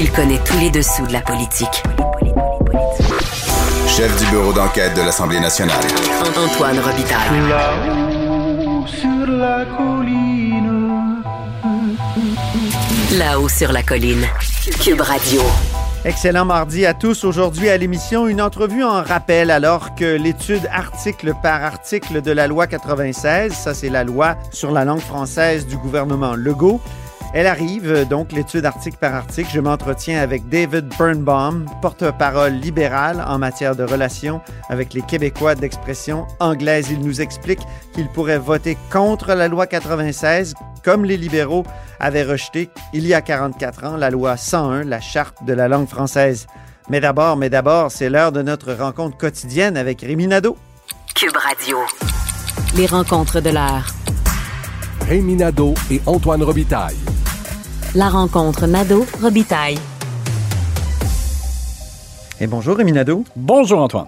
Il connaît tous les dessous de la politique. Chef du bureau d'enquête de l'Assemblée nationale. Antoine Robitaille. Là-haut sur la colline. Là-haut sur la colline. Cube Radio. Excellent mardi à tous. Aujourd'hui à l'émission, une entrevue en rappel alors que l'étude article par article de la loi 96, ça c'est la loi sur la langue française du gouvernement Legault, elle arrive, donc l'étude article par article. Je m'entretiens avec David Birnbaum, porte-parole libéral en matière de relations avec les Québécois d'expression anglaise. Il nous explique qu'il pourrait voter contre la loi 96, comme les libéraux avaient rejeté il y a 44 ans la loi 101, la charte de la langue française. Mais d'abord, mais d'abord, c'est l'heure de notre rencontre quotidienne avec Rémi Nadeau. Cube Radio. Les rencontres de l'heure. Rémi Nadeau et Antoine Robitaille. La rencontre Nadeau-Robitaille. Et bonjour Rémi Nadeau. Bonjour Antoine.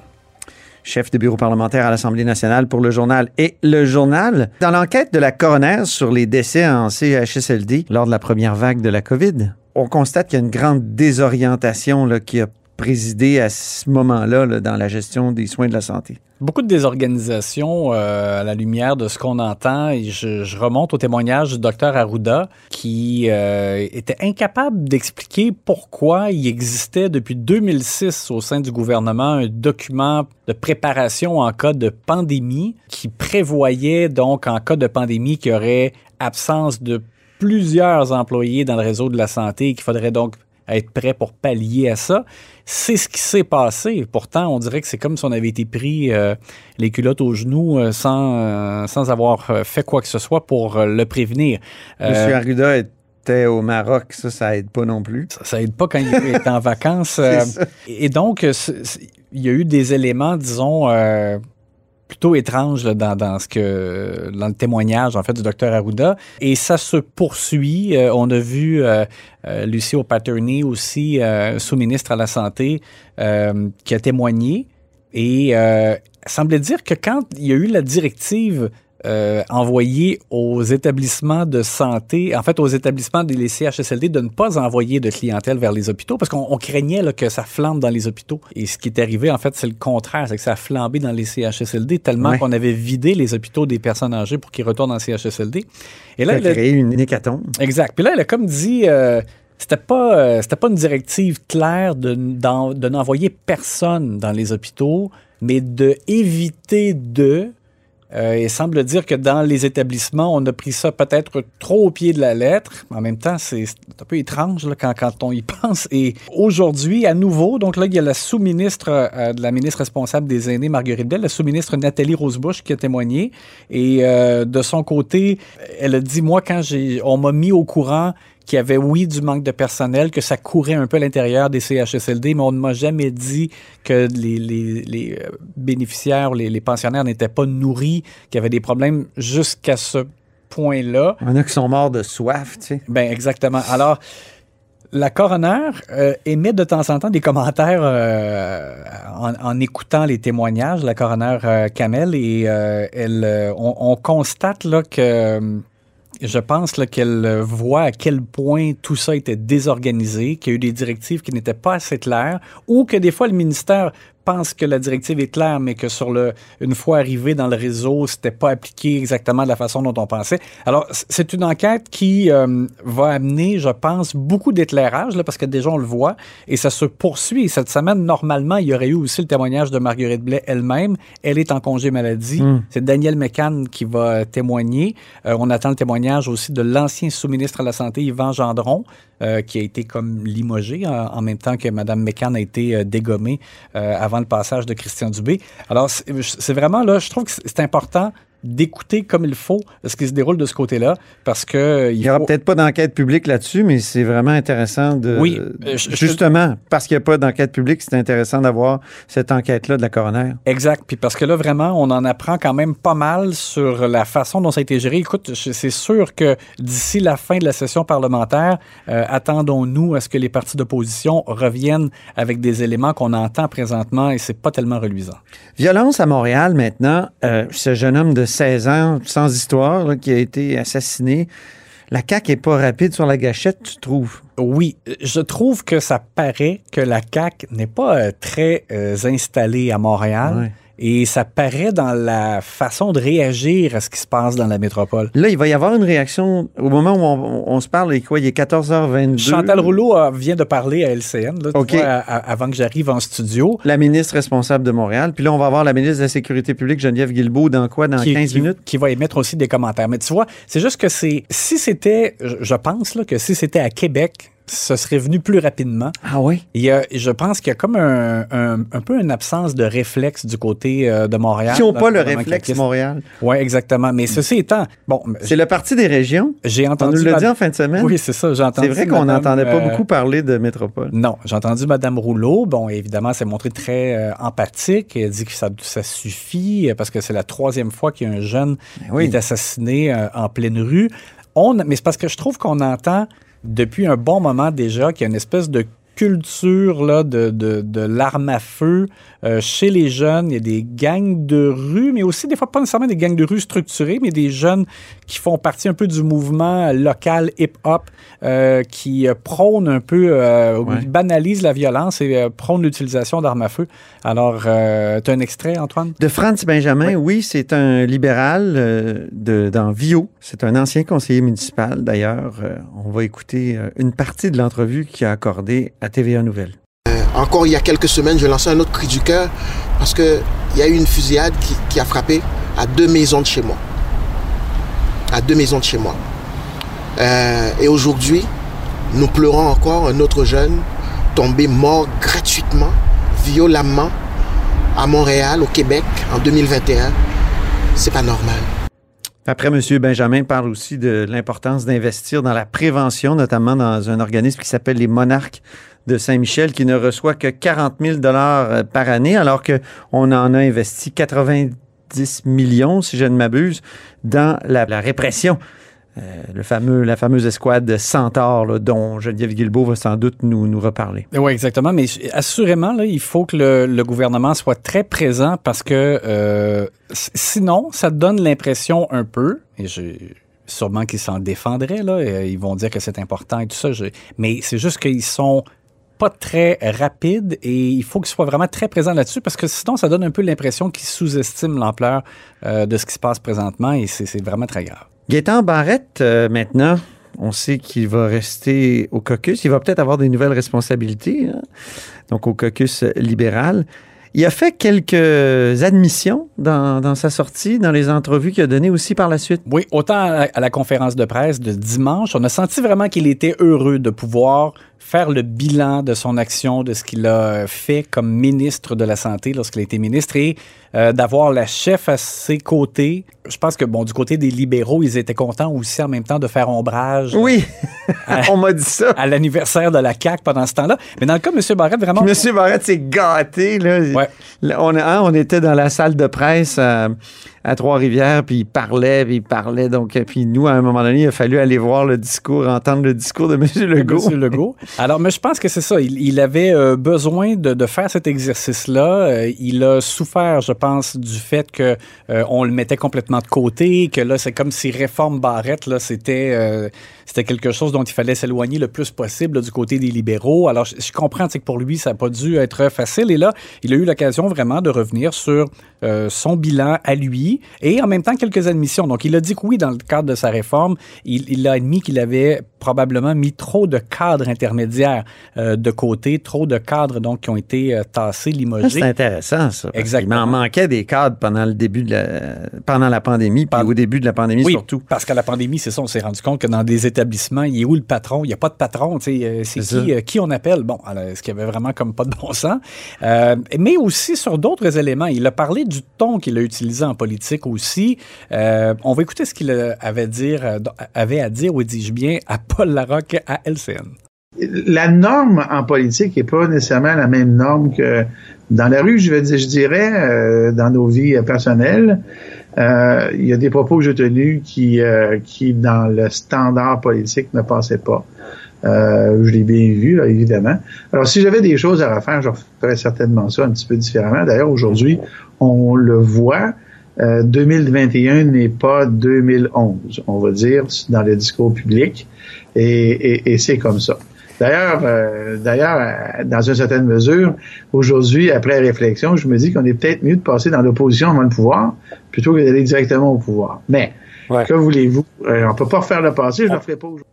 Chef de bureau parlementaire à l'Assemblée nationale pour le journal et le journal. Dans l'enquête de la coroner sur les décès en CHSLD lors de la première vague de la COVID, on constate qu'il y a une grande désorientation là, qui a présidé à ce moment-là là, dans la gestion des soins de la santé? Beaucoup de désorganisation euh, à la lumière de ce qu'on entend. Et je, je, remonte au témoignage du docteur Arruda qui euh, était incapable d'expliquer pourquoi il existait depuis 2006 au sein du gouvernement un document de préparation en cas de pandémie qui prévoyait donc en cas de pandémie qu'il y aurait absence de plusieurs employés dans le réseau de la santé et qu'il faudrait donc être prêt pour pallier à ça. C'est ce qui s'est passé. Pourtant, on dirait que c'est comme si on avait été pris euh, les culottes aux genoux euh, sans, euh, sans avoir fait quoi que ce soit pour le prévenir. Monsieur Arruda était au Maroc, ça, ça aide pas non plus. Ça, ça aide pas quand il est en vacances. et donc, il y a eu des éléments, disons, plutôt étrange là, dans, ce que dans le témoignage en fait du docteur Arruda. Et ça se poursuit. Euh, on a vu euh, euh, Lucie aussi sous-ministre à la santé qui a témoigné. Et semblait dire que quand il y a eu la directive euh, envoyer aux établissements de santé, en fait aux établissements des CHSLD de ne pas envoyer de clientèle vers les hôpitaux parce qu'on craignait là, que ça flambe dans les hôpitaux. Et ce qui est arrivé, en fait, c'est le contraire, c'est que ça a flambé dans les CHSLD tellement ouais. qu'on avait vidé les hôpitaux des personnes âgées pour qu'ils retournent en CHSLD. Et là, ça a créé une hécatombe. Exact. Puis là, elle a comme dit... Euh, c'était pas euh, c'était pas une directive claire de, de n'envoyer personne dans les hôpitaux, mais de éviter de euh, il semble dire que dans les établissements, on a pris ça peut-être trop au pied de la lettre. En même temps, c'est un peu étrange là, quand, quand, on y pense. Et aujourd'hui, à nouveau, donc là, il y a la sous-ministre euh, de la ministre responsable des aînés, Marguerite Bell, la sous-ministre Nathalie Rosebush qui a témoigné. Et euh, de son côté, elle a dit, moi, quand on m'a mis au courant qu'il y avait, oui, du manque de personnel, que ça courait un peu à l'intérieur des CHSLD, mais on ne m'a jamais dit que les, les, les bénéficiaires, les, les pensionnaires n'étaient pas nourris, qu'il y avait des problèmes jusqu'à ce point-là. Il y en a qui sont morts de soif, tu sais. Ben exactement. Alors, la coroner euh, émet de temps en temps des commentaires euh, en, en, écoutant les témoignages la coroner euh, Kamel et elle, on, on, constate là que je pense qu'elle voit à quel point tout ça était désorganisé, qu'il y a eu des directives qui n'étaient pas assez claires, ou que des fois le ministère pense que la directive est claire, mais que sur le, une fois arrivé dans le réseau, c'était pas appliqué exactement de la façon dont on pensait. Alors, c'est une enquête qui euh, va amener, je pense, beaucoup d'éclairage, là, parce que déjà on le voit, et ça se poursuit. Cette semaine, normalement, il y aurait eu aussi le témoignage de Marguerite Blais elle-même. Elle est en congé maladie. C'est Daniel McCann qui va témoigner. Euh, on attend le témoignage aussi de l'ancien sous-ministre à la Santé, Yvan Gendron, euh, qui a été comme limogé en, en même temps que Mme McCann a été euh, dégommée euh, avant le passage de Christian Dubé. Alors, c'est vraiment là, je trouve que c'est important d'écouter comme il faut ce qui se déroule de ce côté-là, parce que euh, Il n'y aura peut-être pas d'enquête publique là-dessus, mais c'est vraiment intéressant de. Oui, euh, je- je- justement, parce qu'il n'y a pas d'enquête publique, c'est intéressant d'avoir cette enquête-là de la coroner. Exact. Puis parce que là, vraiment, on en apprend quand même pas mal sur la façon dont ça a été géré. Écoute, c'est sûr que d'ici la fin de la session parlementaire, euh, attendons-nous à ce que les partis d'opposition reviennent avec des éléments qu'on entend présentement et c'est pas tellement reluisant. Violence à Montréal maintenant. Euh, ce jeune homme de 16 ans, sans histoire, là, qui a été assassiné. La CAQ est pas rapide sur la gâchette, tu trouves? Oui, je trouve que ça paraît que la CAQ n'est pas euh, très euh, installée à Montréal. Ouais. Et ça paraît dans la façon de réagir à ce qui se passe dans la métropole. Là, il va y avoir une réaction au moment où on, on se parle, il est quoi? Il est 14h22. Chantal Rouleau euh, vient de parler à LCN, là, vois, à- avant que j'arrive en studio. La ministre responsable de Montréal. Puis là, on va avoir la ministre de la Sécurité publique, Geneviève Guilbeault, dans quoi? Dans qui, 15 qui- minutes? qui va émettre aussi des commentaires. Mais tu vois, c'est juste que c'est. Si c'était. Je je pense là, que si c'était à Québec, ce serait venu plus rapidement. Ah oui? Il y a, je pense qu'il y a comme un, un, un peu une absence de réflexe du côté euh, de Montréal. Qui n'ont pas le réflexe, caquiste. Montréal. Oui, exactement. Mais ceci étant, bon, C'est le parti des régions. j'ai On entendu. nous l'a dit en fin de semaine. Oui, c'est ça. J'ai entendu. C'est vrai qu'on n'entendait pas euh, beaucoup parler de métropole. Non, j'ai entendu Madame Rouleau. Bon, évidemment, s'est montrée très euh, empathique. Elle dit que ça, ça suffit parce que c'est la troisième fois qu'il y a un jeune oui. qui est assassiné en pleine rue. On, mais c'est parce que je trouve qu'on entend depuis un bon moment déjà qu'il y a une espèce de culture là, de, de, de l'arme à feu euh, chez les jeunes. Il y a des gangs de rue, mais aussi des fois pas nécessairement des gangs de rue structurés, mais des jeunes qui font partie un peu du mouvement local hip-hop, euh, qui euh, prônent un peu, euh, ou Ouais. banalisent la violence et euh, prônent l'utilisation d'armes à feu. Alors, euh, tu as un extrait, Antoine? De Franz Benjamin, oui, c'est un libéral euh, de, dans Vio. C'est un ancien conseiller municipal, d'ailleurs. Euh, on va écouter euh, une partie de l'entrevue qu'il a accordée à TVA Nouvelle. Encore il y a quelques semaines, je lançais un autre cri du cœur parce qu'il y a eu une fusillade qui, qui a frappé à deux maisons de chez moi. À deux maisons de chez moi. Euh, et aujourd'hui, nous pleurons encore un autre jeune tombé mort gratuitement, violemment, à Montréal, au Québec, en 2021. C'est pas normal. Après, M. Benjamin parle aussi de l'importance d'investir dans la prévention, notamment dans un organisme qui s'appelle les Monarques de Saint-Michel, qui ne reçoit que 40 000 dollars par année, alors qu'on en a investi 90 millions, si je ne m'abuse, dans la, répression. Euh, la fameuse escouade Centaure, là, dont Geneviève Guilbeault va sans doute nous, nous reparler. Oui, exactement. Mais assurément, il faut que le, gouvernement soit très présent parce que euh, sinon, ça donne l'impression un peu, et sûrement qu'ils s'en défendraient, ils vont dire que c'est important et tout ça, mais c'est juste qu'ils sont pas très rapides et il faut qu'ils soient vraiment très présents là-dessus parce que sinon, ça donne un peu l'impression qu'ils sous-estiment l'ampleur euh, de ce qui se passe présentement et c'est c'est vraiment très grave. Gaétan Barrette, euh, maintenant, on sait qu'il va rester au caucus. Il va peut-être avoir des nouvelles responsabilités, hein, donc au caucus libéral. Il a fait quelques admissions dans, dans sa sortie, dans les entrevues qu'il a données aussi par la suite. Oui, autant à la, à la conférence de presse de dimanche, on a senti vraiment qu'il était heureux de pouvoir faire le bilan de son action, de ce qu'il a fait comme ministre de la Santé lorsqu'il a été ministre et euh, d'avoir la chef à ses côtés. Je pense que, bon, du côté des libéraux, ils étaient contents aussi en même temps de faire ombrage Oui, on m'a dit ça. à l'anniversaire de la CAQ pendant ce temps-là. Mais dans le cas de M. Barrette, vraiment... Monsieur Barrette s'est gâté. Là. Ouais. On, hein, on était dans la salle de presse à, à Trois-Rivières, puis il parlait, puis il parlait. Donc, euh, puis nous, à un moment donné, il a fallu aller voir le discours, entendre le discours de M. Legault. Monsieur Legault. Alors, mais je pense que c'est ça. Il, il avait euh, besoin de, de faire cet exercice-là. Euh, il a souffert, je pense, du fait que euh, on le mettait complètement de côté, que là, c'est comme si réforme Barrette, là, c'était c'était quelque chose dont il fallait s'éloigner le plus possible là, du côté des libéraux. Alors, je, je comprends que pour lui, ça n'a pas dû être facile. Et là, il a eu l'occasion vraiment de revenir sur son bilan à lui et en même temps quelques admissions. Donc, il a dit que oui, dans le cadre de sa réforme, il, il a admis qu'il avait probablement mis trop de cadres intermédiaires euh, de côté, trop de cadres donc qui ont été euh, tassés, limogés. C'est intéressant, ça. Exactement. qu'il m'en manquait des cadres pendant le début de la, pendant la pandémie, puis au début de la pandémie Oui, surtout. parce qu'à la pandémie, c'est ça, on s'est rendu compte que dans des établissements, il est où le patron? Il n'y a pas de patron, tu sais, euh, c'est qui, euh, qui on appelle? Bon, est-ce qu'il y avait vraiment comme pas de bon sens? Mais aussi sur d'autres éléments. Il a parlé du ton qu'il a utilisé en politique aussi. Euh, on va écouter ce qu'il euh, avait, euh, avait à dire, ou dis-je bien, à Paul Larocque à LCN. la norme en politique n'est pas nécessairement la même norme que dans la rue, je, dirais, dans nos vies personnelles. Il y a des propos que j'ai tenus qui, qui, dans le standard politique, ne passaient pas. Je l'ai bien vu, évidemment. Alors, si j'avais des choses à refaire, je referais certainement ça un petit peu différemment. D'ailleurs, aujourd'hui, on le voit, euh, 2021 n'est pas 2011, on va dire, dans le discours public, et, et, et c'est comme ça. D'ailleurs, euh, d'ailleurs, euh, dans une certaine mesure, aujourd'hui, après réflexion, je me dis qu'on est peut-être mieux de passer dans l'opposition avant le pouvoir, plutôt que d'aller directement au pouvoir. Mais, que voulez-vous? Euh, on peut pas refaire le passé, je ne le ferai pas aujourd'hui.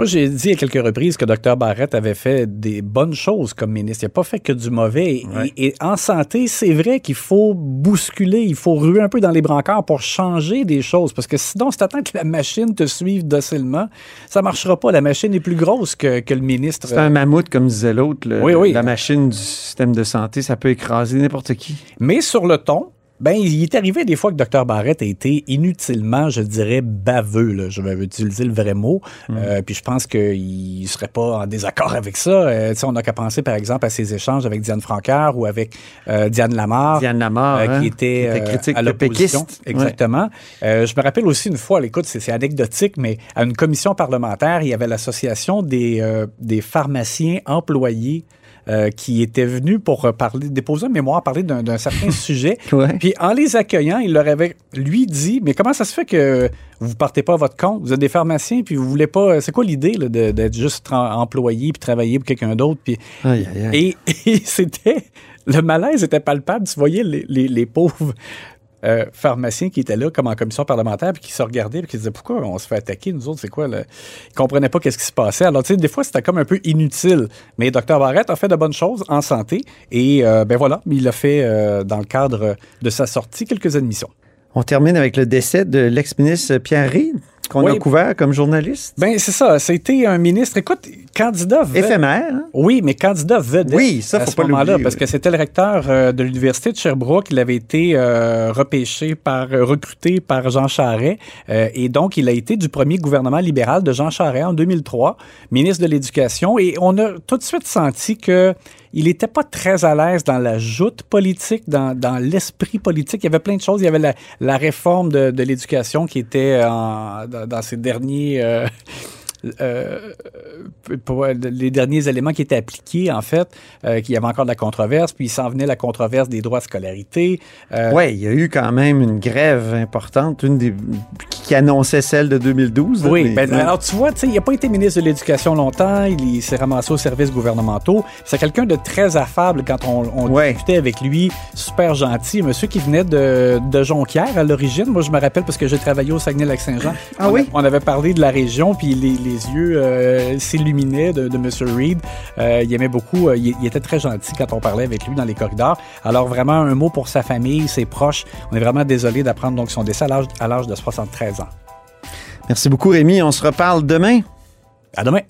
Moi, j'ai dit à quelques reprises que Dr Barrett avait fait des bonnes choses comme ministre. Il n'a pas fait que du mauvais. Et- Et, et en santé, c'est vrai qu'il faut bousculer, il faut ruer un peu dans les brancards pour changer des choses. Parce que sinon, si t'attends que la machine te suive docilement, ça marchera pas. La machine est plus grosse que, que le ministre. C'est un mammouth, comme disait l'autre. Oui, oui. La machine du système de santé, ça peut écraser n'importe qui. Mais sur le ton, ben, il est arrivé des fois que Dr Barrett a été inutilement, je dirais, baveux. Là. Je vais utiliser le vrai mot. Euh, puis je pense qu'il ne serait pas en désaccord avec ça. Euh, on n'a qu'à penser, par exemple, à ses échanges avec Diane Francaire ou avec euh, Diane Lamar. Diane Lamar, euh, hein, qui était, qui était euh, critique à l'opposition. Exactement. Euh, je me rappelle aussi une fois, écoute, c'est c'est anecdotique, mais à une commission parlementaire, il y avait l'association des, euh, des pharmaciens employés euh, qui étaient venus pour euh, parler, déposer un mémoire, parler d'un certain sujet. Ouais. Puis en les accueillant, il leur avait, lui, dit Mais comment ça se fait que vous partez pas à votre compte? Vous êtes des pharmaciens, puis vous voulez pas. C'est quoi l'idée d'être juste employé puis travailler pour quelqu'un d'autre puis, Aïe, aïe, aïe. Et, et c'était. Le malaise était palpable. Tu voyais les, les- les pauvres euh, qui étaient là, comme en commission parlementaire, puis qui se regardaient, puis qui se disaient Pourquoi on se fait attaquer, nous autres C'est quoi le... Ils comprenaient pas qu'est-ce qui se passait. Alors, tu sais, des fois, c'était comme un peu inutile. Mais Dr Barrett a fait de bonnes choses en santé. Et euh, ben voilà, il l'a fait euh, dans le cadre de sa sortie, quelques admissions. On termine avec le décès de l'ex-ministre Pierre Ride, qu'on Oui. a couvert comme journaliste? Ben, c'est ça. C'était un ministre, écoute, candidat. ved- Éphémère, hein? Oui, mais candidat vedette. Oui, ça, à faut ce pas l'oublier, parce que c'était le recteur euh, de l'Université de Sherbrooke. Il avait été euh, repêché par, euh, recruté par Jean Charest. euh, et donc, il a été du premier gouvernement libéral de Jean Charest en 2003, ministre de l'Éducation. Et on a tout de suite senti que il n'était pas très à l'aise dans la joute politique, dans, dans l'esprit politique. Il y avait plein de choses. Il y avait la, la réforme de, de l'éducation qui était en- dans, ces derniers... euh, euh, pour les derniers éléments qui étaient appliqués, en fait, euh, qu'il y avait encore de la controverse, puis il s'en venait la controverse des droits de scolarité. Euh, Oui, il y a eu quand même une grève importante, une des qui annonçait celle de 2012. là, Oui, mais- ben, alors tu vois, il n'a pas été ministre de l'Éducation longtemps, il, il s'est ramassé aux services gouvernementaux. C'est quelqu'un de très affable quand on, on Ouais. discutait avec lui, super gentil, monsieur qui venait de, de Jonquière à l'origine. Moi, je me rappelle parce que j'ai travaillé au Saguenay-Lac-Saint-Jean. Ah on, oui? On avait parlé de la région, puis les, les yeux euh, s'illuminaient de, de monsieur Reed. Euh, il aimait beaucoup, euh, il, il était très gentil quand on parlait avec lui dans les corridors. Alors vraiment, un mot pour sa famille, ses proches. On est vraiment désolé d'apprendre donc son décès à l'âge- à l'âge de 73 ans. Merci beaucoup, Rémi. On se reparle demain. À demain.